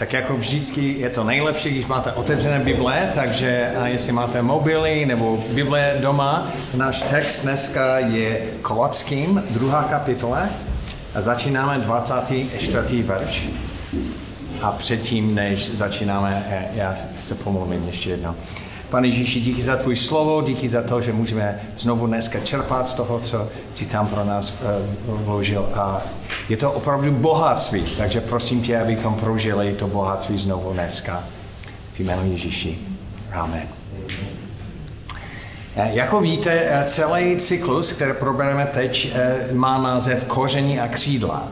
Tak jako vždycky je to nejlepší, když máte otevřené Bible, takže a jestli máte mobily nebo Bible doma, náš text dneska je Kolockým, druhá kapitola a začínáme 24. verš. A předtím, než začínáme, já se pomluvím ještě jednou. Pane Ježíši, díky za tvůj slovo, díky za to, že můžeme znovu dneska čerpat z toho, co si tam pro nás uh, vložil. A je to opravdu bohatství, takže prosím tě, abychom prožili to bohatství znovu dneska. V jménu Ježíši. Amen. Eh, jako víte, eh, celý cyklus, který probereme teď, má název Koření a křídla.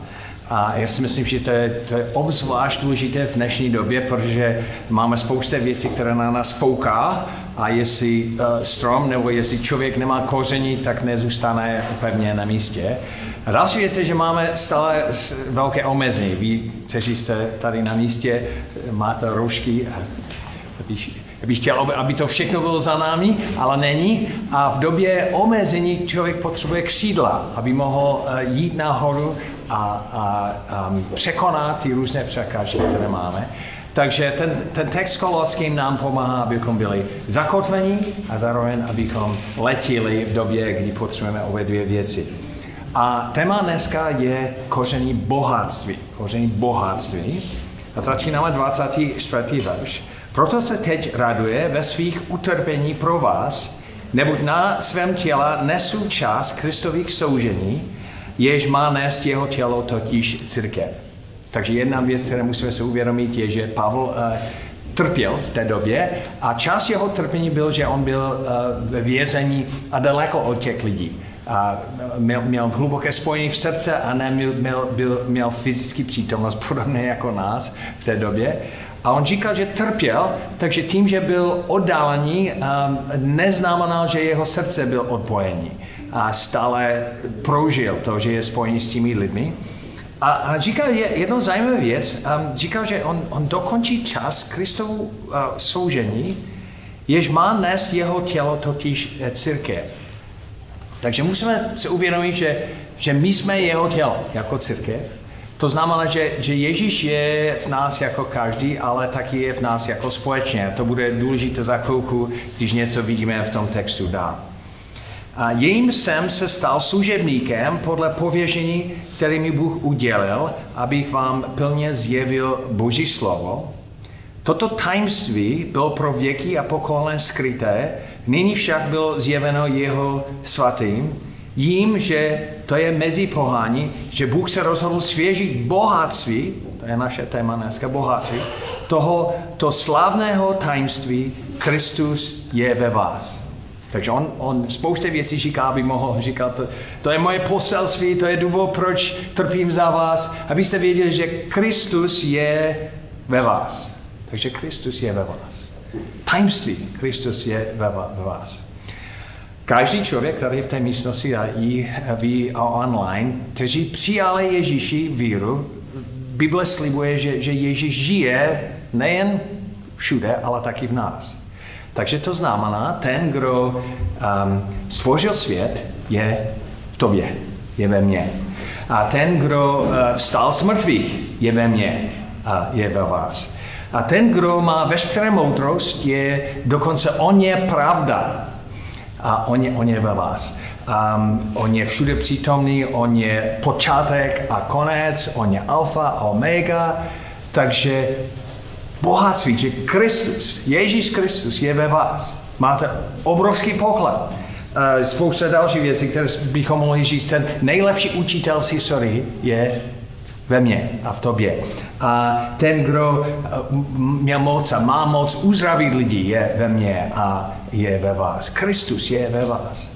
A já si myslím, že to je, to je obzvlášť důležité v dnešní době, protože máme spoustu věcí, které na nás fouká a jestli uh, strom nebo jestli člověk nemá koření, tak nezůstane pevně na místě. A další věc je, že máme stále velké omezení. Vy, kteří jste tady na místě, máte roušky. Bych, bych chtěl, aby to všechno bylo za námi, ale není. A v době omezení člověk potřebuje křídla, aby mohl eh, jít nahoru a, a, a překoná ty různé překážky, které máme. Takže ten, ten text Kolockým nám pomáhá, abychom byli zakotveni a zároveň, abychom letili v době, kdy potřebujeme obě dvě věci. A téma dneska je koření bohatství. Koření bohatství. A začínáme 24. verš. Proto se teď raduje ve svých utrpení pro vás, neboť na svém těle nesu čas Kristových soužení, jež má nést jeho tělo, totiž církev. Takže jedna věc, kterou musíme si uvědomit, je, že Pavel uh, trpěl v té době a část jeho trpení byl, že on byl uh, ve vězení a daleko od těch lidí. A měl, měl hluboké spojení v srdce a neměl, měl, byl, měl fyzický přítomnost, podobně jako nás v té době. A on říkal, že trpěl, takže tím, že byl oddálený, neznamenal, že jeho srdce byl odpojený a stále prožil to, že je spojený s těmi lidmi. A, a říkal je, jednu zajímavou věc, um, říkal, že on, on dokončí čas Kristovu uh, soužení, jež má nést jeho tělo, totiž eh, církev. Takže musíme si uvědomit, že, že my jsme jeho tělo jako církev. To znamená, že, že Ježíš je v nás jako každý, ale taky je v nás jako společně. To bude důležité za chvilku, když něco vidíme v tom textu dál. A jím jsem se stal služebníkem podle pověření, který mi Bůh udělil, abych vám plně zjevil Boží slovo. Toto tajemství bylo pro věky a pokolen skryté, nyní však bylo zjeveno jeho svatým, jím, že to je mezi pohání, že Bůh se rozhodl svěžit bohatství, to je naše téma dneska, bohatství, toho to slavného tajemství Kristus je ve vás. Takže on, on spousta věcí říká, aby mohl říkat, to, to je moje poselství, to je důvod, proč trpím za vás, abyste věděli, že Kristus je ve vás. Takže Kristus je ve vás. Tajemství Kristus je ve, ve vás. Každý člověk, který je v té místnosti a i ví online, kteří přijali Ježíši víru, Bible slibuje, že, že Ježíš žije nejen všude, ale taky v nás. Takže to znamená, ten, kdo um, stvořil svět, je v tobě, je ve mně. A ten, kdo uh, vstal z mrtvých, je ve mně a je ve vás. A ten, kdo má veškeré moudrost, je dokonce on je pravda. A on je, on je ve vás. Um, on je všude přítomný, on je počátek a konec, on je alfa a omega, takže bohatství, že Kristus, Ježíš Kristus je ve vás. Máte obrovský poklad. Uh, spousta dalších věcí, které bychom mohli říct. Ten nejlepší učitel z historii je ve mně a v tobě. A ten, kdo měl moc a má moc uzdravit lidi, je ve mně a je ve vás. Kristus je ve vás.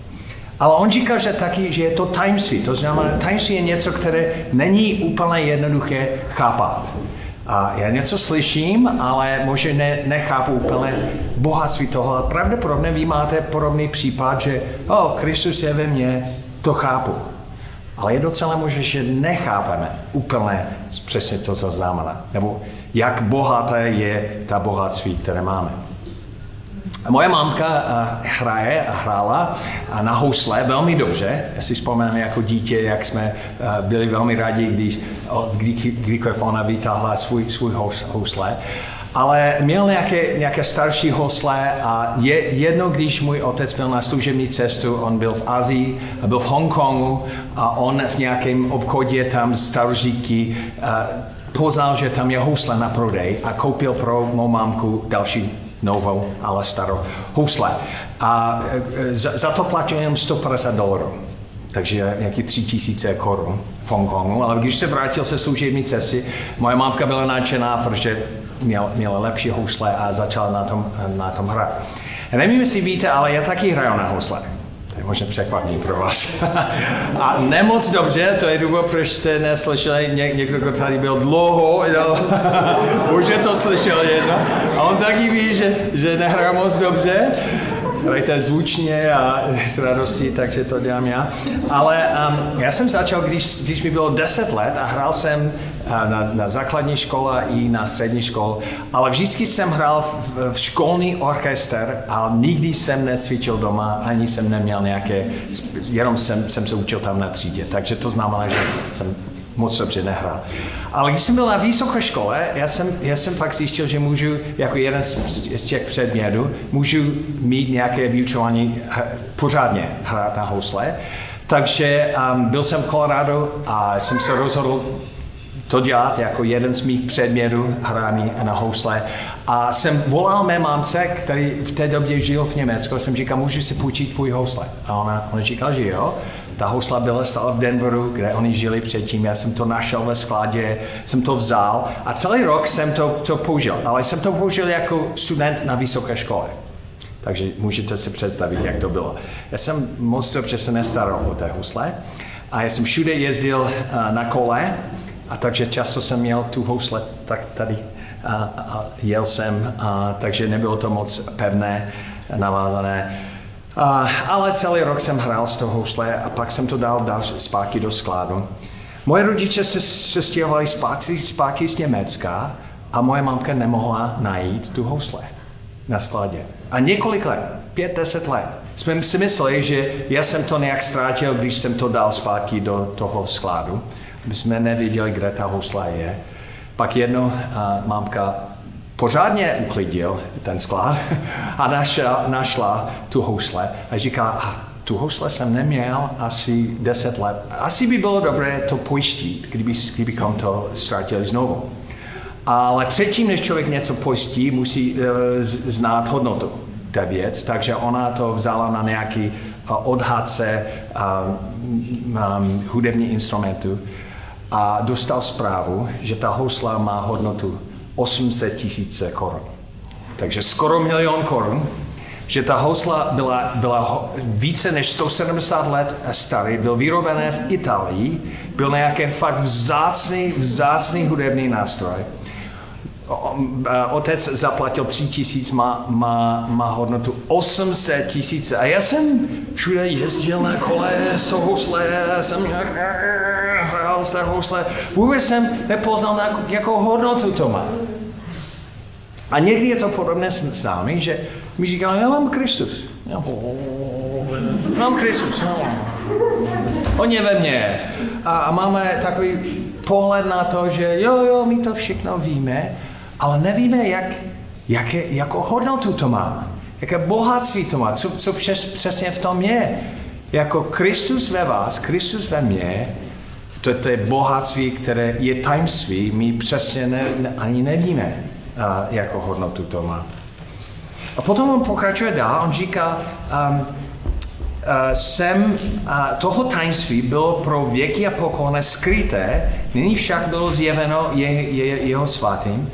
Ale on říká, že taky, že je to tajemství. To znamená, tajemství je něco, které není úplně jednoduché chápat. A já něco slyším, ale možná ne, nechápu úplně bohatství toho. Pravděpodobně vy máte podobný případ, že o, Kristus je ve mně, to chápu. Ale je docela možné, že nechápeme úplně přesně to, co znamená. Nebo jak bohaté je ta bohatství, které máme. Moje mámka uh, hraje a hrála na housle velmi dobře. Já si vzpomínám jako dítě, jak jsme uh, byli velmi rádi, když kdy, kdykoliv ona vytáhla svůj, svůj housle. Ale měl nějaké, nějaké starší hosle a je, jedno, když můj otec byl na služební cestu, on byl v Azii, byl v Hongkongu a on v nějakém obchodě tam starožíky poznal, že tam je housle na prodej a koupil pro mou mámku další novou, ale starou housle. A e, za, za to platil jenom 150 dolarů. Takže nějaký tři tisíce korun v Hongkongu. Ale když se vrátil se služební cesty, moje mámka byla nadšená, protože měl, měla lepší housle a začala na tom, na tom hrát. Nevím, jestli víte, ale já taky hraju na housle. To je možná překvapení pro vás. a nemoc dobře, to je důvod, proč jste neslyšeli ně, někdo, kdo tady byl dlouho, už je to slyšel jedno. A on taky ví, že, že nehrá moc dobře. Hrajte zvučně a s radostí, takže to dělám já. Ale um, já jsem začal, když, když mi bylo 10 let a hrál jsem na, na základní škole i na střední škole, ale vždycky jsem hrál v, v školní orchestr a nikdy jsem necvičil doma, ani jsem neměl nějaké, jenom jsem, jsem se učil tam na třídě, takže to znamená, že jsem moc dobře nehrál. Ale když jsem byl na vysoké škole, já jsem, já jsem fakt zjistil, že můžu, jako jeden z těch předmětů, můžu mít nějaké vyučování pořádně hrát na housle. Takže um, byl jsem v Colorado a jsem se rozhodl to dělat jako jeden z mých předmětů hraní na housle. A jsem volal mé mámce, který v té době žil v Německu, jsem říkal, můžu si půjčit tvůj housle? A ona, ona říkala, že jo. Ta housla byla stále v Denveru, kde oni žili předtím. Já jsem to našel ve skladě, jsem to vzal a celý rok jsem to, to použil. Ale jsem to použil jako student na vysoké škole. Takže můžete si představit, jak to bylo. Já jsem moc dobře se nestaral o té husle a já jsem všude jezdil uh, na kole a takže často jsem měl tu housle tak tady a, a jel jsem, a, takže nebylo to moc pevné, navázané. A, ale celý rok jsem hrál z toho housle a pak jsem to dal, dal zpátky do skládu. Moje rodiče se, se stěhovali zpátky, zpátky z Německa a moje mamka nemohla najít tu housle na skladě. A několik let, pět, deset let, jsme si mysleli, že já jsem to nějak ztrátil, když jsem to dal zpátky do toho skládu my jsme nevěděli, kde ta housla je. Pak jednou uh, mámka pořádně uklidil ten sklad a našla, našla tu housle a říká, tu housle jsem neměl asi 10 let. Asi by bylo dobré to pojistit, kdyby, kdybychom to ztratili znovu. Ale předtím, než člověk něco pojistí, musí uh, znát hodnotu té věc, takže ona to vzala na nějaký uh, odhadce uh, um, hudební instrumentu a dostal zprávu, že ta housla má hodnotu 800 tisíce korun. Takže skoro milion korun, že ta housla byla, byla více než 170 let starý, byl vyrobené v Itálii, byl nějaký fakt vzácný, vzácný hudební nástroj. Otec zaplatil 3 tisíc, má, má, má hodnotu 800 tisíce. A já jsem všude jezdil na kole s housle, jsem hrál se housle. Vůbec jsem nepoznal, jakou hodnotu to má. A někdy je to podobné s námi, že mi říká, já mám Kristus. Já mám Kristus. No. On je ve mně. A, a máme takový pohled na to, že jo, jo, my to všechno víme, ale nevíme, jak, jaké, jakou hodnotu to má. Jaké bohatství to má, co, co přes, přesně v tom je. Jako Kristus ve vás, Kristus ve mně, to, to je bohatství, které je tajemství, my přesně ne, ne, ani nevíme, a, jakou hodnotu to má. A potom on pokračuje dál, on říká, um, uh, sem toho tajemství bylo pro věky a pokolene skryté, nyní však bylo zjeveno je, je, jeho svatým,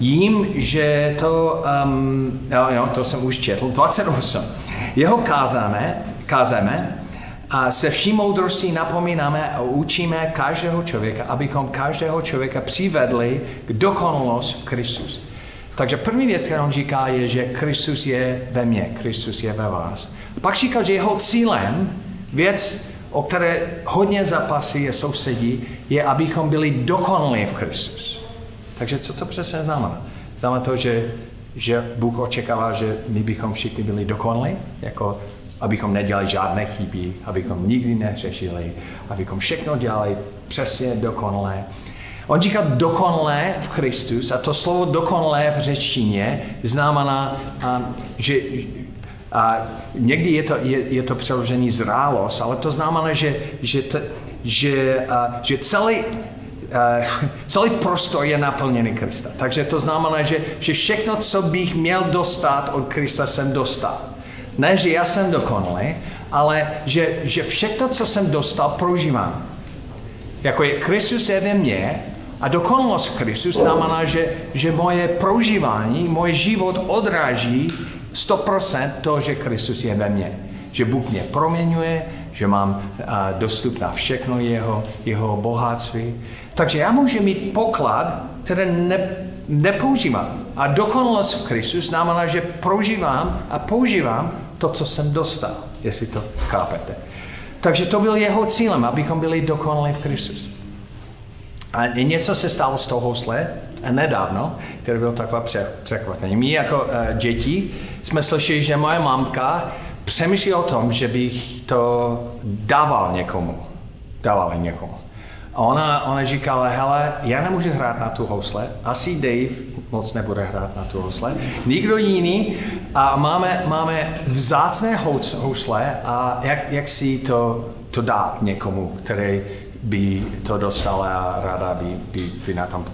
jím, že to, um, jo, jo, to jsem už četl, 28. Jeho kázáme, kázáme a se vší moudrostí napomínáme a učíme každého člověka, abychom každého člověka přivedli k dokonalosti v Kristus. Takže první věc, kterou on říká, je, že Kristus je ve mně, Kristus je ve vás. Pak říká, že jeho cílem, věc, o které hodně zapasí je sousedí, je, abychom byli dokonalí v Kristus. Takže co to přesně znamená? Znamená to, že, že Bůh očekává, že my bychom všichni byli dokonalí, jako abychom nedělali žádné chyby, abychom nikdy neřešili, abychom všechno dělali přesně dokonale. On říká dokonalé v Kristus a to slovo dokonalé v řečtině znamená, že a někdy je to, je, je to přeložený zrálost, ale to znamená, že, že, t, že, a, že celý, a, celý prostor je naplněný Krista. Takže to znamená, že, že všechno, co bych měl dostat od Krista, jsem dostal. Ne, že já jsem dokonalý, ale že, že všechno, co jsem dostal, prožívám. Jako je Kristus je ve mně a dokonalost v Kristus znamená, že, že moje prožívání, můj život odráží 100% to, že Kristus je ve mně. Že Bůh mě proměňuje, že mám a, dostup na všechno jeho, jeho bohatství. Takže já můžu mít poklad, který ne, nepoužívám. A dokonalost v Kristus znamená, že prožívám a používám to, co jsem dostal, jestli to chápete. Takže to byl jeho cílem, abychom byli dokonalí v Kristus. A něco se stalo z toho housle nedávno, které bylo takové překvapení. My jako uh, děti jsme slyšeli, že moje mamka přemýšlí o tom, že bych to dával někomu. Dával někomu. A ona, ona říkala, hele, já nemůžu hrát na tu housle, asi Dave moc nebude hrát na tu housle, nikdo jiný a máme, máme vzácné housle a jak, jak si to, to dát někomu, který by to dostal a ráda by, by, by na tom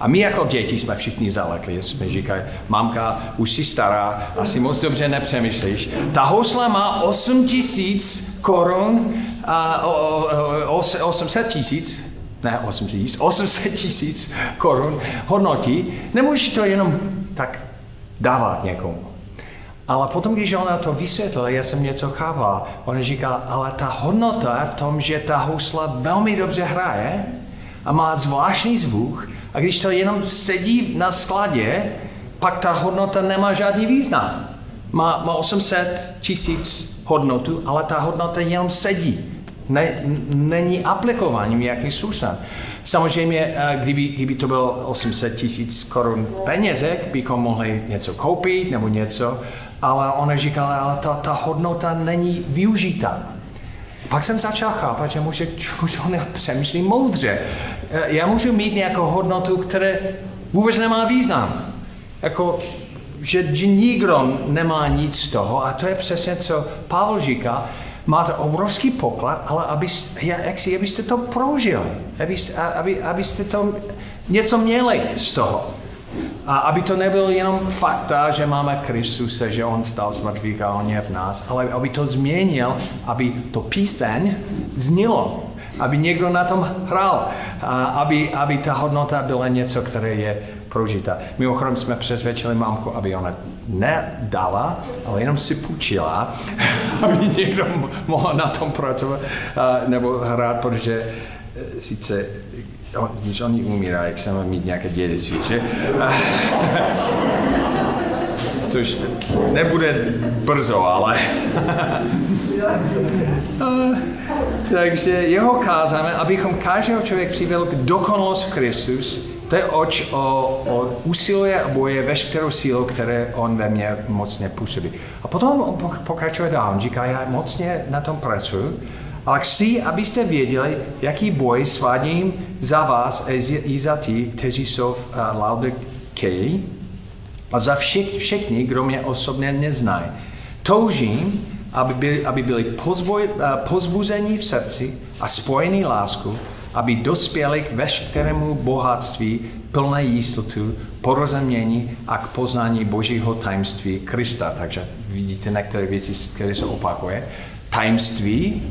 a my jako děti jsme všichni zalekli, jsme říkali, mamka, už si stará, asi moc dobře nepřemýšlíš. Ta housla má 8 tisíc korun, a, o, o, 800 tisíc, ne 8 tisíc, 800 tisíc korun hodnotí, nemůžeš to jenom tak dávat někomu. Ale potom, když ona to vysvětlila, já jsem něco chápal, ona říká, ale ta hodnota v tom, že ta housla velmi dobře hraje a má zvláštní zvuk, a když to jenom sedí na skladě, pak ta hodnota nemá žádný význam. Má, má 800 tisíc hodnotu, ale ta hodnota jenom sedí. Ne, není aplikováním nějakým způsobem. Samozřejmě, eh, kdyby, kdyby to bylo 800 tisíc korun penězek, bychom mohli něco koupit nebo něco, ale ona říkala, ale ta, ta hodnota není využita. Pak jsem začal chápat, že může, že on přemýšlí moudře. Eh, já můžu mít nějakou hodnotu, která vůbec nemá význam. Jako, že, že nikdo nemá nic z toho a to je přesně, co Pavel říká, máte obrovský poklad, ale abyste, jak si, abyste to prožili, abyste, aby, abyste to něco měli z toho. A aby to nebylo jenom fakta, že máme Kristuse, že On vstal z mrtvých a On je v nás, ale aby to změnil, aby to píseň znilo, aby někdo na tom hrál, a aby, aby ta hodnota byla něco, které je prožita. Mimochodem jsme přesvědčili mamku, aby ona nedala, ale jenom si půjčila, aby někdo mohl na tom pracovat nebo hrát, protože e, sice když oni umírají, jak se má mít nějaké dědictví, že? Což nebude brzo, ale... Takže jeho kázáme, abychom každého člověk přivedl k dokonalost v Kristus, to je oč o, o usiluje a boje veškerou sílu, které on ve mně mocně působí. A potom on pokračuje dál. On říká, já mocně na tom pracuji, ale chci, abyste věděli, jaký boj svádím za vás i za ty, kteří jsou v uh, Laodikeji a za všech, všechny, kdo mě osobně neznají. Toužím, aby byli, aby byli pozboj, uh, pozbuzení v srdci a spojení lásku, aby dospěli k veškerému bohatství, plné jistotu, porozumění a k poznání Božího tajemství Krista. Takže vidíte některé věci, které se opakuje. Tajemství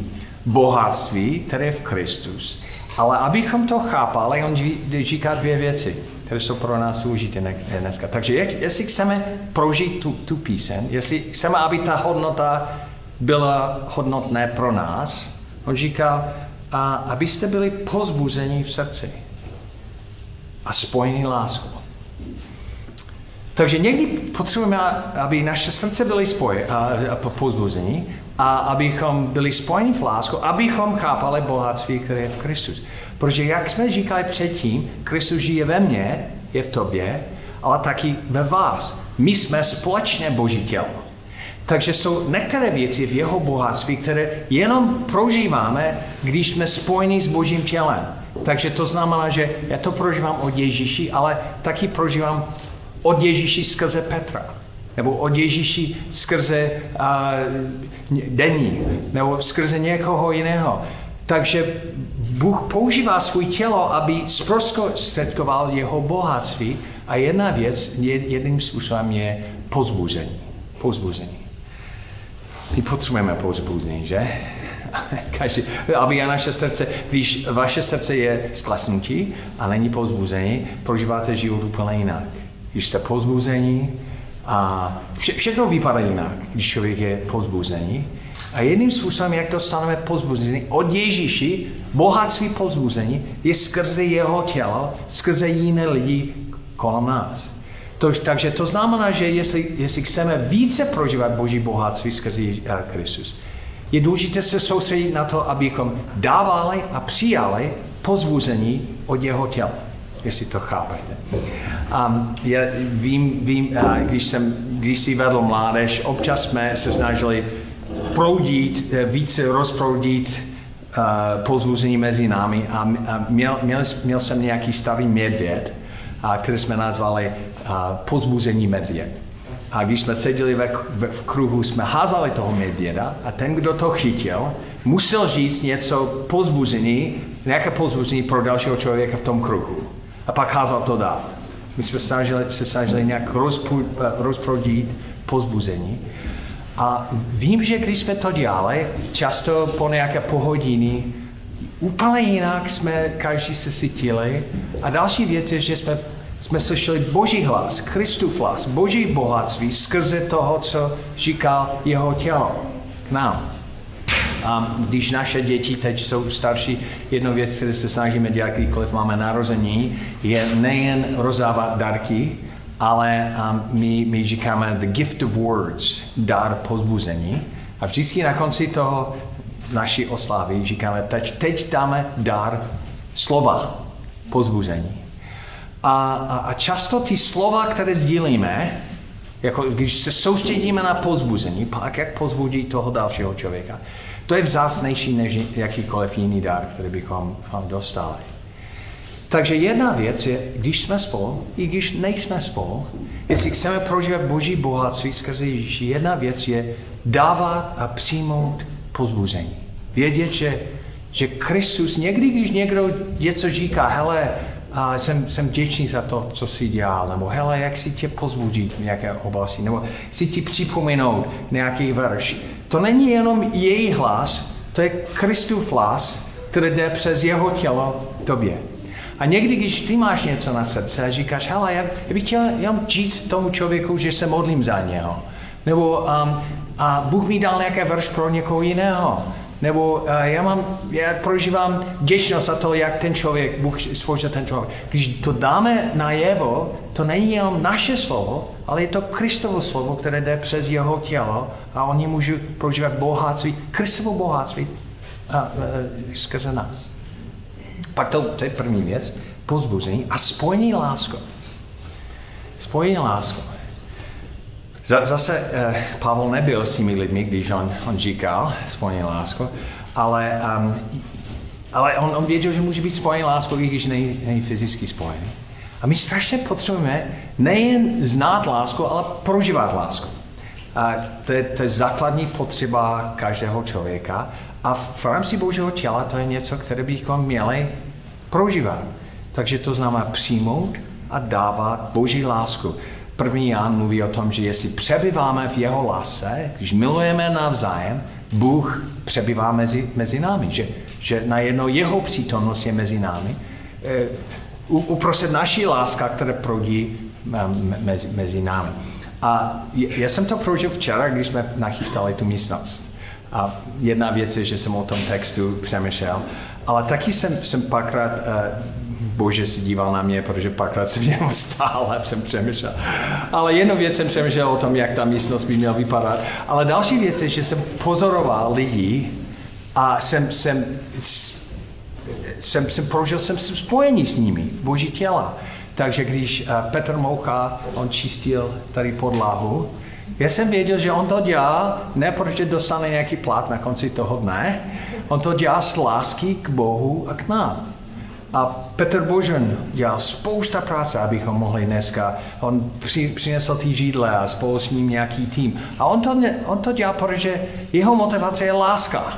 bohatství, které je v Kristus. Ale abychom to chápali, on říká dvě věci, které jsou pro nás důležité dneska. Takže jestli chceme prožít tu, tu píseň, jestli chceme, aby ta hodnota byla hodnotné pro nás, on říká, a abyste byli pozbuzeni v srdci a spojení láskou. Takže někdy potřebujeme, aby naše srdce byly spojeny a, a pozbuzení, a abychom byli spojeni v lásku, abychom chápali bohatství, které je v Kristus. Protože jak jsme říkali předtím, Kristus žije ve mně, je v tobě, ale taky ve vás. My jsme společně Boží tělo. Takže jsou některé věci v jeho bohatství, které jenom prožíváme, když jsme spojeni s Božím tělem. Takže to znamená, že já to prožívám od Ježíši, ale taky prožívám od Ježíši skrze Petra. Nebo od Ježíši skrze uh, denní, nebo skrze někoho jiného. Takže Bůh používá svůj tělo, aby zprostředkoval jeho bohatství a jedna věc, jedním způsobem je pozbuzení. Pozbuzení. My potřebujeme pozbuzení, že? Každý, aby naše srdce, když vaše srdce je sklesnutí a není pozbuzení, prožíváte život úplně jinak. Když jste pozbuzení a vše, všechno vypadá jinak, když člověk je pozbuzení. A jedním způsobem, jak dostaneme pozbuzení od Ježíši, bohatství pozbuzení je skrze jeho tělo, skrze jiné lidi kolem nás. To, takže to znamená, že jestli, jestli chceme více prožívat Boží bohatství skrze Kristus, je důležité se soustředit na to, abychom dávali a přijali pozbuzení od jeho těla. Jestli to chápete. Um, já vím, vím uh, když jsem když si vedl mládež, občas jsme se snažili proudit, uh, více rozproudit uh, pozbuzení mezi námi a, a měl, měl, měl jsem nějaký starý medvěd, a, který jsme nazvali a, pozbuzení medvěd. A když jsme seděli ve, ve, v kruhu, jsme házali toho medvěda a ten, kdo to chytil, musel říct něco pozbuzení, nějaké pozbuzení pro dalšího člověka v tom kruhu. A pak házal to dál. My jsme snažili, se snažili nějak rozproudit pozbuzení. A vím, že když jsme to dělali, často po nějaké pohodiny, úplně jinak jsme každý se cítili. A další věc je, že jsme, jsme slyšeli Boží hlas, Kristův hlas, Boží bohatství skrze toho, co říkal jeho tělo k nám. A když naše děti teď jsou starší, jedno věc, které se snažíme dělat, kdykoliv máme narození, je nejen rozdávat dárky, ale um, my, my říkáme the gift of words, dar pozbuzení. A vždycky na konci toho naší oslavy říkáme, teď, teď dáme dar slova pozbuzení. A, a, a často ty slova, které sdílíme, jako když se soustředíme na pozbuzení, pak jak pozbudí toho dalšího člověka, to je vzácnější než jakýkoliv jiný dar, který bychom dostali. Takže jedna věc je, když jsme spolu, i když nejsme spolu, jestli chceme prožívat Boží bohatství skrze Ježíši, jedna věc je dávat a přijmout pozbuzení. Vědět, že, že Kristus, někdy, když někdo něco říká, hele, a jsem, jsem vděčný za to, co jsi dělal, nebo hele, jak si tě pozbudit v nějaké oblasti, nebo si ti připomenout nějaký verš. To není jenom její hlas, to je Kristův hlas, který jde přes jeho tělo tobě. A někdy, když ty máš něco na srdce a říkáš, hele, já, já bych chtěl jenom říct tomu člověku, že se modlím za něho. Nebo um, a Bůh mi dal nějaké verš pro někoho jiného. Nebo uh, já, mám, já prožívám děčnost za to, jak ten člověk, Bůh stvořil ten člověk. Když to dáme na jevo, to není jenom naše slovo, ale je to Kristovo slovo, které jde přes jeho tělo a oni můžou prožívat bohatství, Kristovo bohatství a, a, skrze nás. Pak to, to je první věc, pozbuzení a spojení láskou. Spojení láskou. Zase eh, Pavel nebyl s těmi lidmi, když on, on říkal spojení láskou, ale, um, ale on, on věděl, že může být spojený láskou, i když není, není fyzicky spojený. A my strašně potřebujeme nejen znát lásku, ale prožívat lásku. A to, je, to je základní potřeba každého člověka. A v, v rámci Božího těla to je něco, které bychom měli prožívat. Takže to znamená přijmout a dávat Boží lásku. První Jan mluví o tom, že jestli přebyváme v jeho lase, když milujeme navzájem, Bůh přebývá mezi, mezi námi, že, že najednou jeho přítomnost je mezi námi. E, uprostřed naší láska, která proudí mezi, mezi námi. A já jsem to prožil včera, když jsme nachystali tu místnost. A jedna věc je, že jsem o tom textu přemýšlel, ale taky jsem, jsem párkrát, uh, bože si díval na mě, protože párkrát jsem něm stál a jsem přemýšlel. Ale jednu věc jsem přemýšlel o tom, jak ta místnost by měla vypadat. Ale další věc je, že jsem pozoroval lidi a jsem, jsem, jsem, jsem prožil jsem spojení s nimi, boží těla. Takže když uh, Petr Moucha, on čistil tady podlahu, já jsem věděl, že on to dělá ne protože dostane nějaký plat na konci toho dne, on to dělá z lásky k Bohu a k nám. A Petr Božen dělal spousta práce, abychom mohli dneska. On při, přinesl ty židle a spolu s ním nějaký tým. A on to, on to dělal, protože jeho motivace je láska.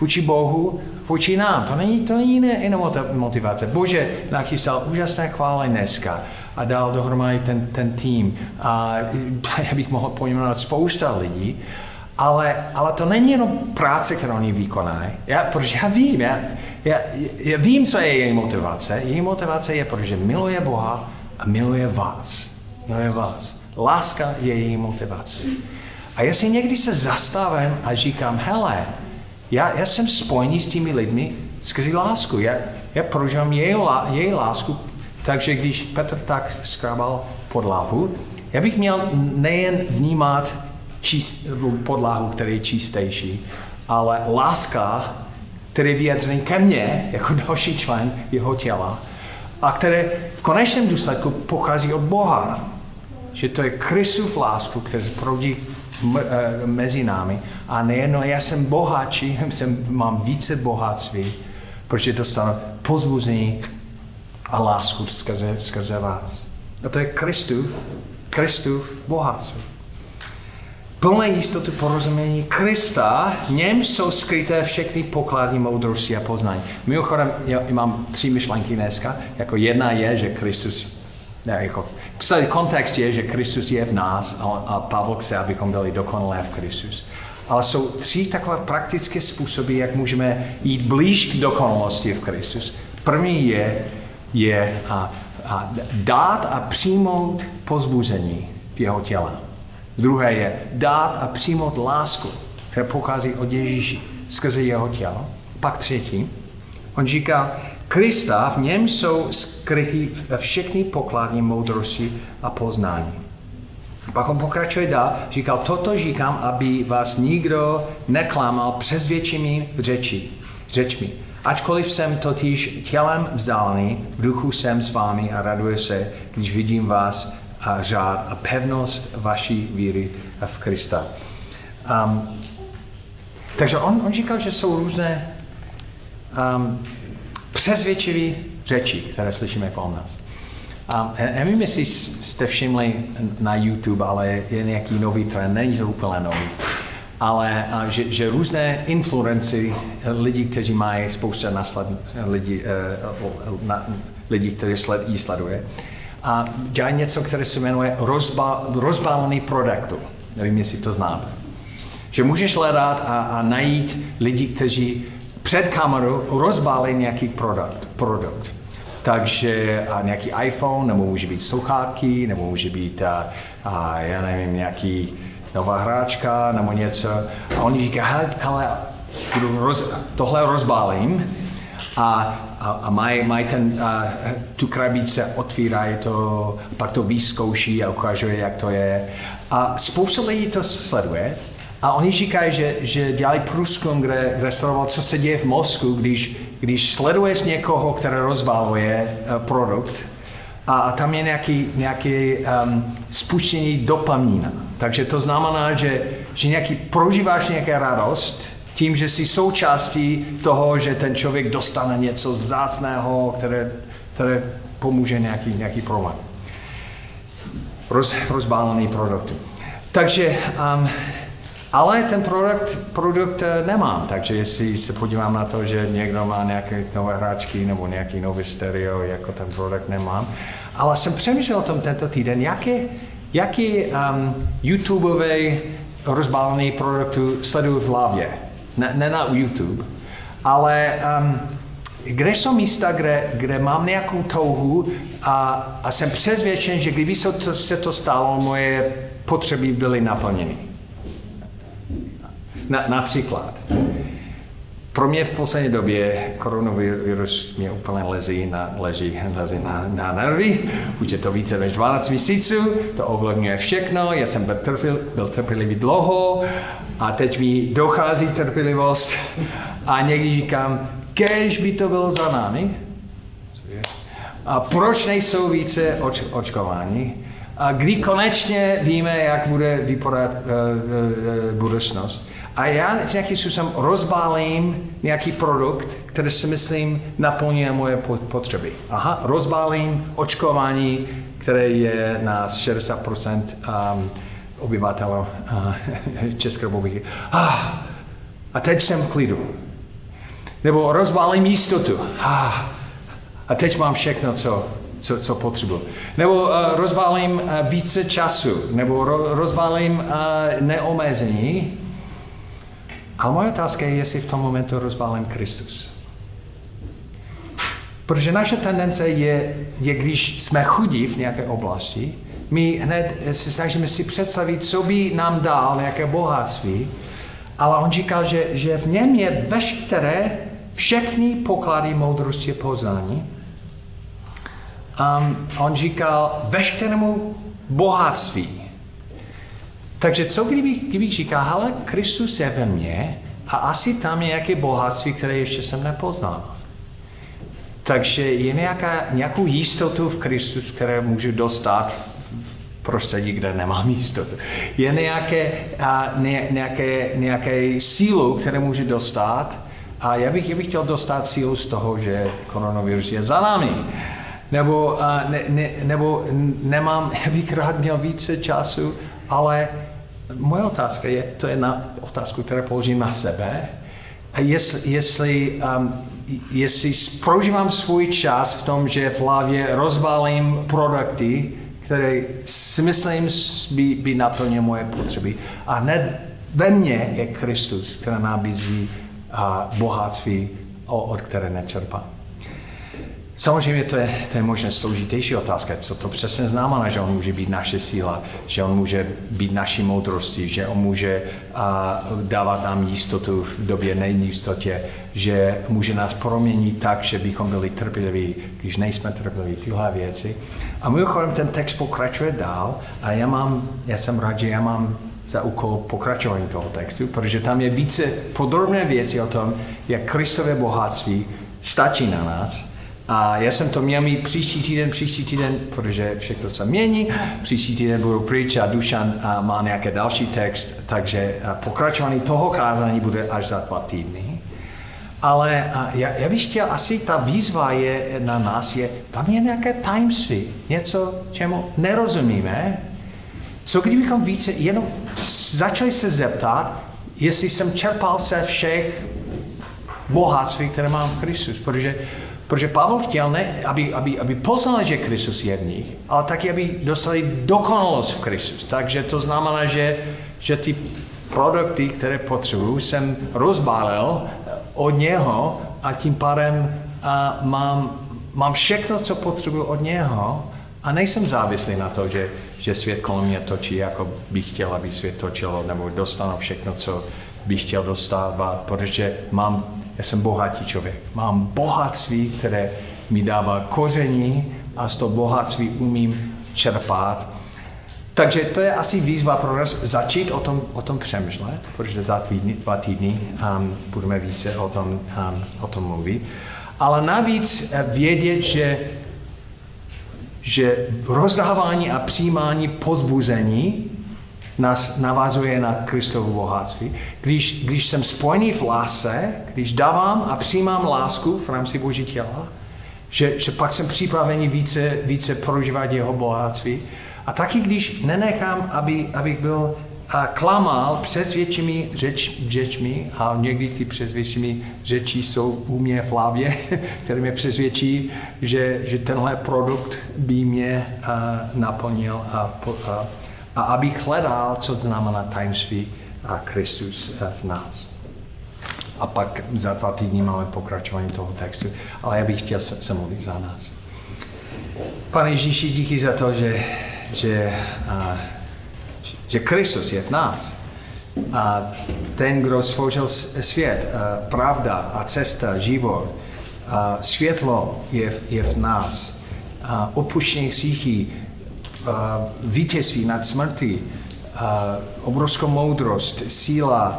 Vůči Bohu, vůči nám. To není, to není jiná motivace. Bože nachystal úžasné chvále dneska a dal dohromady ten, ten tým. A já bych mohl pojmenovat spousta lidí, ale, ale to není jenom práce, kterou oni vykonají. Já, protože já vím, já, já, já vím, co je její motivace. Její motivace je, protože miluje Boha a miluje vás. Miluje vás. Láska je její motivace. A já si někdy se zastavím a říkám, hele, já, já jsem spojený s těmi lidmi skrze lásku. Já, já prožívám její, její lásku, takže když Petr tak skrabal podlahu, já bych měl nejen vnímat čist, podlahu, který je čistější, ale láska, který je vyjadřený ke mně, jako další člen jeho těla, a které v konečném důsledku pochází od Boha. Že to je Kristův lásku, který proudí eh, mezi námi. A nejen já jsem bohatší, jsem, mám více bohatství, protože dostanu pozbuzení a lásku skrze, skrze vás. A to je Kristův, Kristův bohatství plné jistoty porozumění Krista, v něm jsou skryté všechny poklady moudrosti a poznání. Mimochodem, já mám tři myšlenky dneska. Jako jedna je, že Kristus, ne, jako, kontext je, že Kristus je v nás a, a Pavel chce, abychom byli dokonalé v Kristus. Ale jsou tři takové praktické způsoby, jak můžeme jít blíž k dokonalosti v Kristus. První je, je a, a dát a přijmout pozbuzení v jeho těle. Druhé je dát a přijmout lásku, která pochází od Ježíši skrze jeho tělo. Pak třetí, on říká, Krista, v něm jsou skrytý všechny pokladní moudrosti a poznání. Pak on pokračuje dál, říkal, toto říkám, aby vás nikdo neklamal přesvědčenými řeči, řečmi. Ačkoliv jsem totiž tělem vzdálený, v duchu jsem s vámi a raduje se, když vidím vás a řád a pevnost vaší víry v Krista. Um, takže on, on říkal, že jsou různé um, přesvědčivé řeči, které slyšíme kolem nás. Um, nevím, jestli jste všimli na YouTube, ale je nějaký nový trend, není to úplně nový, ale uh, že, že různé influenci, lidi, kteří mají spoustu lidi, uh, na, lidi, kteří sled, jí sleduje, a dělají něco, které se jmenuje rozba, rozbálený produktu. Nevím, jestli to znáte. Že můžeš hledat a, a najít lidi, kteří před kamerou rozbálí nějaký produkt. produkt. Takže a nějaký iPhone, nebo může být sluchátky, nebo může být, a, a, já nevím, nějaký nová hráčka, nebo něco. A oni říkají, hele, roz, tohle rozbálím a a, a mají maj ten, a, tu krabice, otvírají to, pak to vyzkouší a ukazuje, jak to je. A spousta lidí to sleduje a oni říkají, že, že dělají průzkum, kde, kde sledoval, co se děje v mozku, když, když sleduješ někoho, který rozbaluje uh, produkt a, a tam je nějaký, nějaký um, spuštění dopamína. Takže to znamená, že, že nějaký, prožíváš nějaké radost, tím, že jsi součástí toho, že ten člověk dostane něco vzácného, které, které pomůže nějaký, nějaký problém. Roz, rozbálený produkt. Takže, um, ale ten produkt, produkt eh, nemám, takže jestli se podívám na to, že někdo má nějaké nové hráčky nebo nějaký nový stereo, jako ten produkt nemám. Ale jsem přemýšlel o tom tento týden, jaký, jaký um, YouTubeový rozbálený produktu sleduju v hlavě ne, ne na YouTube, ale um, kde jsou místa, kde, kde mám nějakou touhu a, a jsem přesvědčen, že kdyby se to, se to stalo, moje potřeby byly naplněny. Na, například, pro mě v poslední době koronavirus mě úplně lezí na, leží, lezí na, na nervy. Už je to více než 12 měsíců, to ovlivňuje všechno. Já jsem byl, trpěl, byl trpělivý dlouho a teď mi dochází trpělivost a někdy říkám, kež by to bylo za námi. A proč nejsou více oč, očkování? A kdy konečně víme, jak bude vypadat uh, uh, budoucnost? a já v nějaký způsobem rozbálím nějaký produkt, který si myslím naplňuje moje potřeby. Aha, rozbálím očkování, které je na 60% um, obyvatel uh, České republiky. Ah, a teď jsem v klidu. Nebo rozbálím jistotu. Ah, a teď mám všechno, co, co, co potřebuji. Nebo uh, rozbálím uh, více času, nebo ro, rozbálím uh, neomezení. A moje otázka je, jestli v tom momentu rozbálím Kristus. Protože naše tendence je, je, když jsme chudí v nějaké oblasti, my hned se snažíme si představit, co by nám dal nějaké bohatství, ale on říkal, že, že v něm je veškeré, všechny poklady moudrosti poznání. Um, on říkal veškerému bohatství. Takže co kdyby, kdyby říkal, hele, Kristus je ve mně a asi tam je nějaké bohatství, které ještě jsem nepoznal. Takže je nějaká, nějakou jistotu v Kristus, které můžu dostat v prostředí, kde nemám jistotu. Je nějaké, a, ně, nějaké, nějaké sílu, které můžu dostat a já bych, já bych chtěl dostat sílu z toho, že koronavirus je za námi. Nebo, ne, ne, nebo nemám, já bych rád měl více času, ale moje otázka je, to je na otázku, kterou položím na sebe, a jestli, jestli, um, jestli prožívám svůj čas v tom, že v hlavě rozbalím produkty, které si myslím by, by naplnil moje potřeby. A hned ve mně je Kristus, který nabízí bohatství, od které nečerpám. Samozřejmě to je, to je možná složitější otázka, co to přesně znamená, že on může být naše síla, že on může být naší moudrostí, že on může a, dávat nám jistotu v době nejistotě, že může nás proměnit tak, že bychom byli trpěliví, když nejsme trpěliví, tyhle věci. A mimochodem ten text pokračuje dál a já, mám, já jsem rád, že já mám za úkol pokračování toho textu, protože tam je více podrobné věci o tom, jak Kristové bohatství stačí na nás, a já jsem to měl mít příští týden, příští týden, protože všechno se mění. Příští týden budu pryč a Dušan má nějaký další text, takže pokračování toho kázání bude až za dva týdny. Ale já, já bych chtěl, asi ta výzva je na nás, je, tam je nějaké tajemství, něco, čemu nerozumíme. Co kdybychom více jenom začali se zeptat, jestli jsem čerpal se všech bohatství, které mám v Kristus, protože Protože Pavel chtěl, ne, aby, aby, aby poznali, že Kristus je v nich, ale taky, aby dostali dokonalost v Kristus. Takže to znamená, že, že ty produkty, které potřebuju, jsem rozbálil od něho a tím pádem a mám, mám všechno, co potřebuju od něho a nejsem závislý na to, že, že svět kolem mě točí, jako bych chtěl, aby svět točilo, nebo dostanu všechno, co bych chtěl dostávat, protože mám já jsem bohatý člověk. Mám bohatství, které mi dává koření a z toho bohatství umím čerpat. Takže to je asi výzva pro nás začít o tom, o tom přemýšlet, protože za týdny, dva týdny um, budeme více o tom, um, o tom mluvit. Ale navíc eh, vědět, že, že rozdávání a přijímání pozbuzení nás navazuje na Kristovu bohatství. Když, když jsem spojený v lásce, když dávám a přijímám lásku v rámci Boží těla, že, že pak jsem připravený více, více prožívat jeho bohatství. A taky když nenechám, aby, abych byl a klamal přesvědčími řeč, řečmi, a někdy ty přesvědčími řeči jsou u mě v hlavě, které mě přesvědčí, že, že tenhle produkt by mě uh, naplnil a, a a abych hledal, co znamená tajemství a Kristus v nás. A pak za dva týdny máme pokračování toho textu, ale já bych chtěl se, modlit za nás. Pane Ježíši, díky za to, že, že, a, že Kristus je v nás. A ten, kdo stvořil svět, a pravda a cesta, život, a světlo je, je v nás. A opuštění hříchy vítězství nad smrtí, obrovskou moudrost, síla,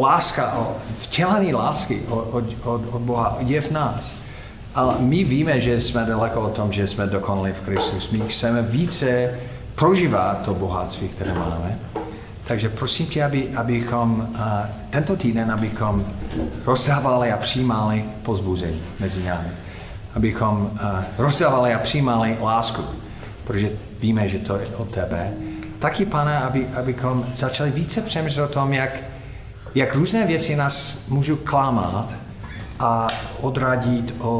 láska, vtělený lásky od, od, od, Boha je v nás. Ale my víme, že jsme daleko o tom, že jsme dokonali v Kristus. My chceme více prožívat to bohatství, které máme. Takže prosím tě, aby, abychom uh, tento týden, abychom rozdávali a přijímali pozbuzení mezi námi. Abychom rozdávali a přijímali lásku, protože víme, že to je od tebe. Taky, pane, aby, abychom začali více přemýšlet o tom, jak, jak různé věci nás můžou klamat a odradit o,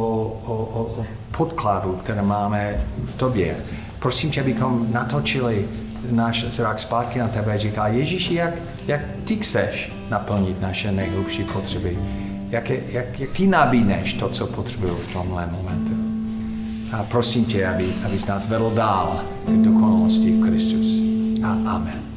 o, o, o podkladu, které máme v tobě. Prosím tě, abychom natočili náš zrak zpátky na tebe a říká, Ježíši, jak, jak ty chceš naplnit naše nejhlubší potřeby? Jak, jak, jak ty nabídneš to, co potřebuju v tomhle momentu? A prosím tě, aby, abys nás vedl dál k dokonalosti v Kristus. A amen.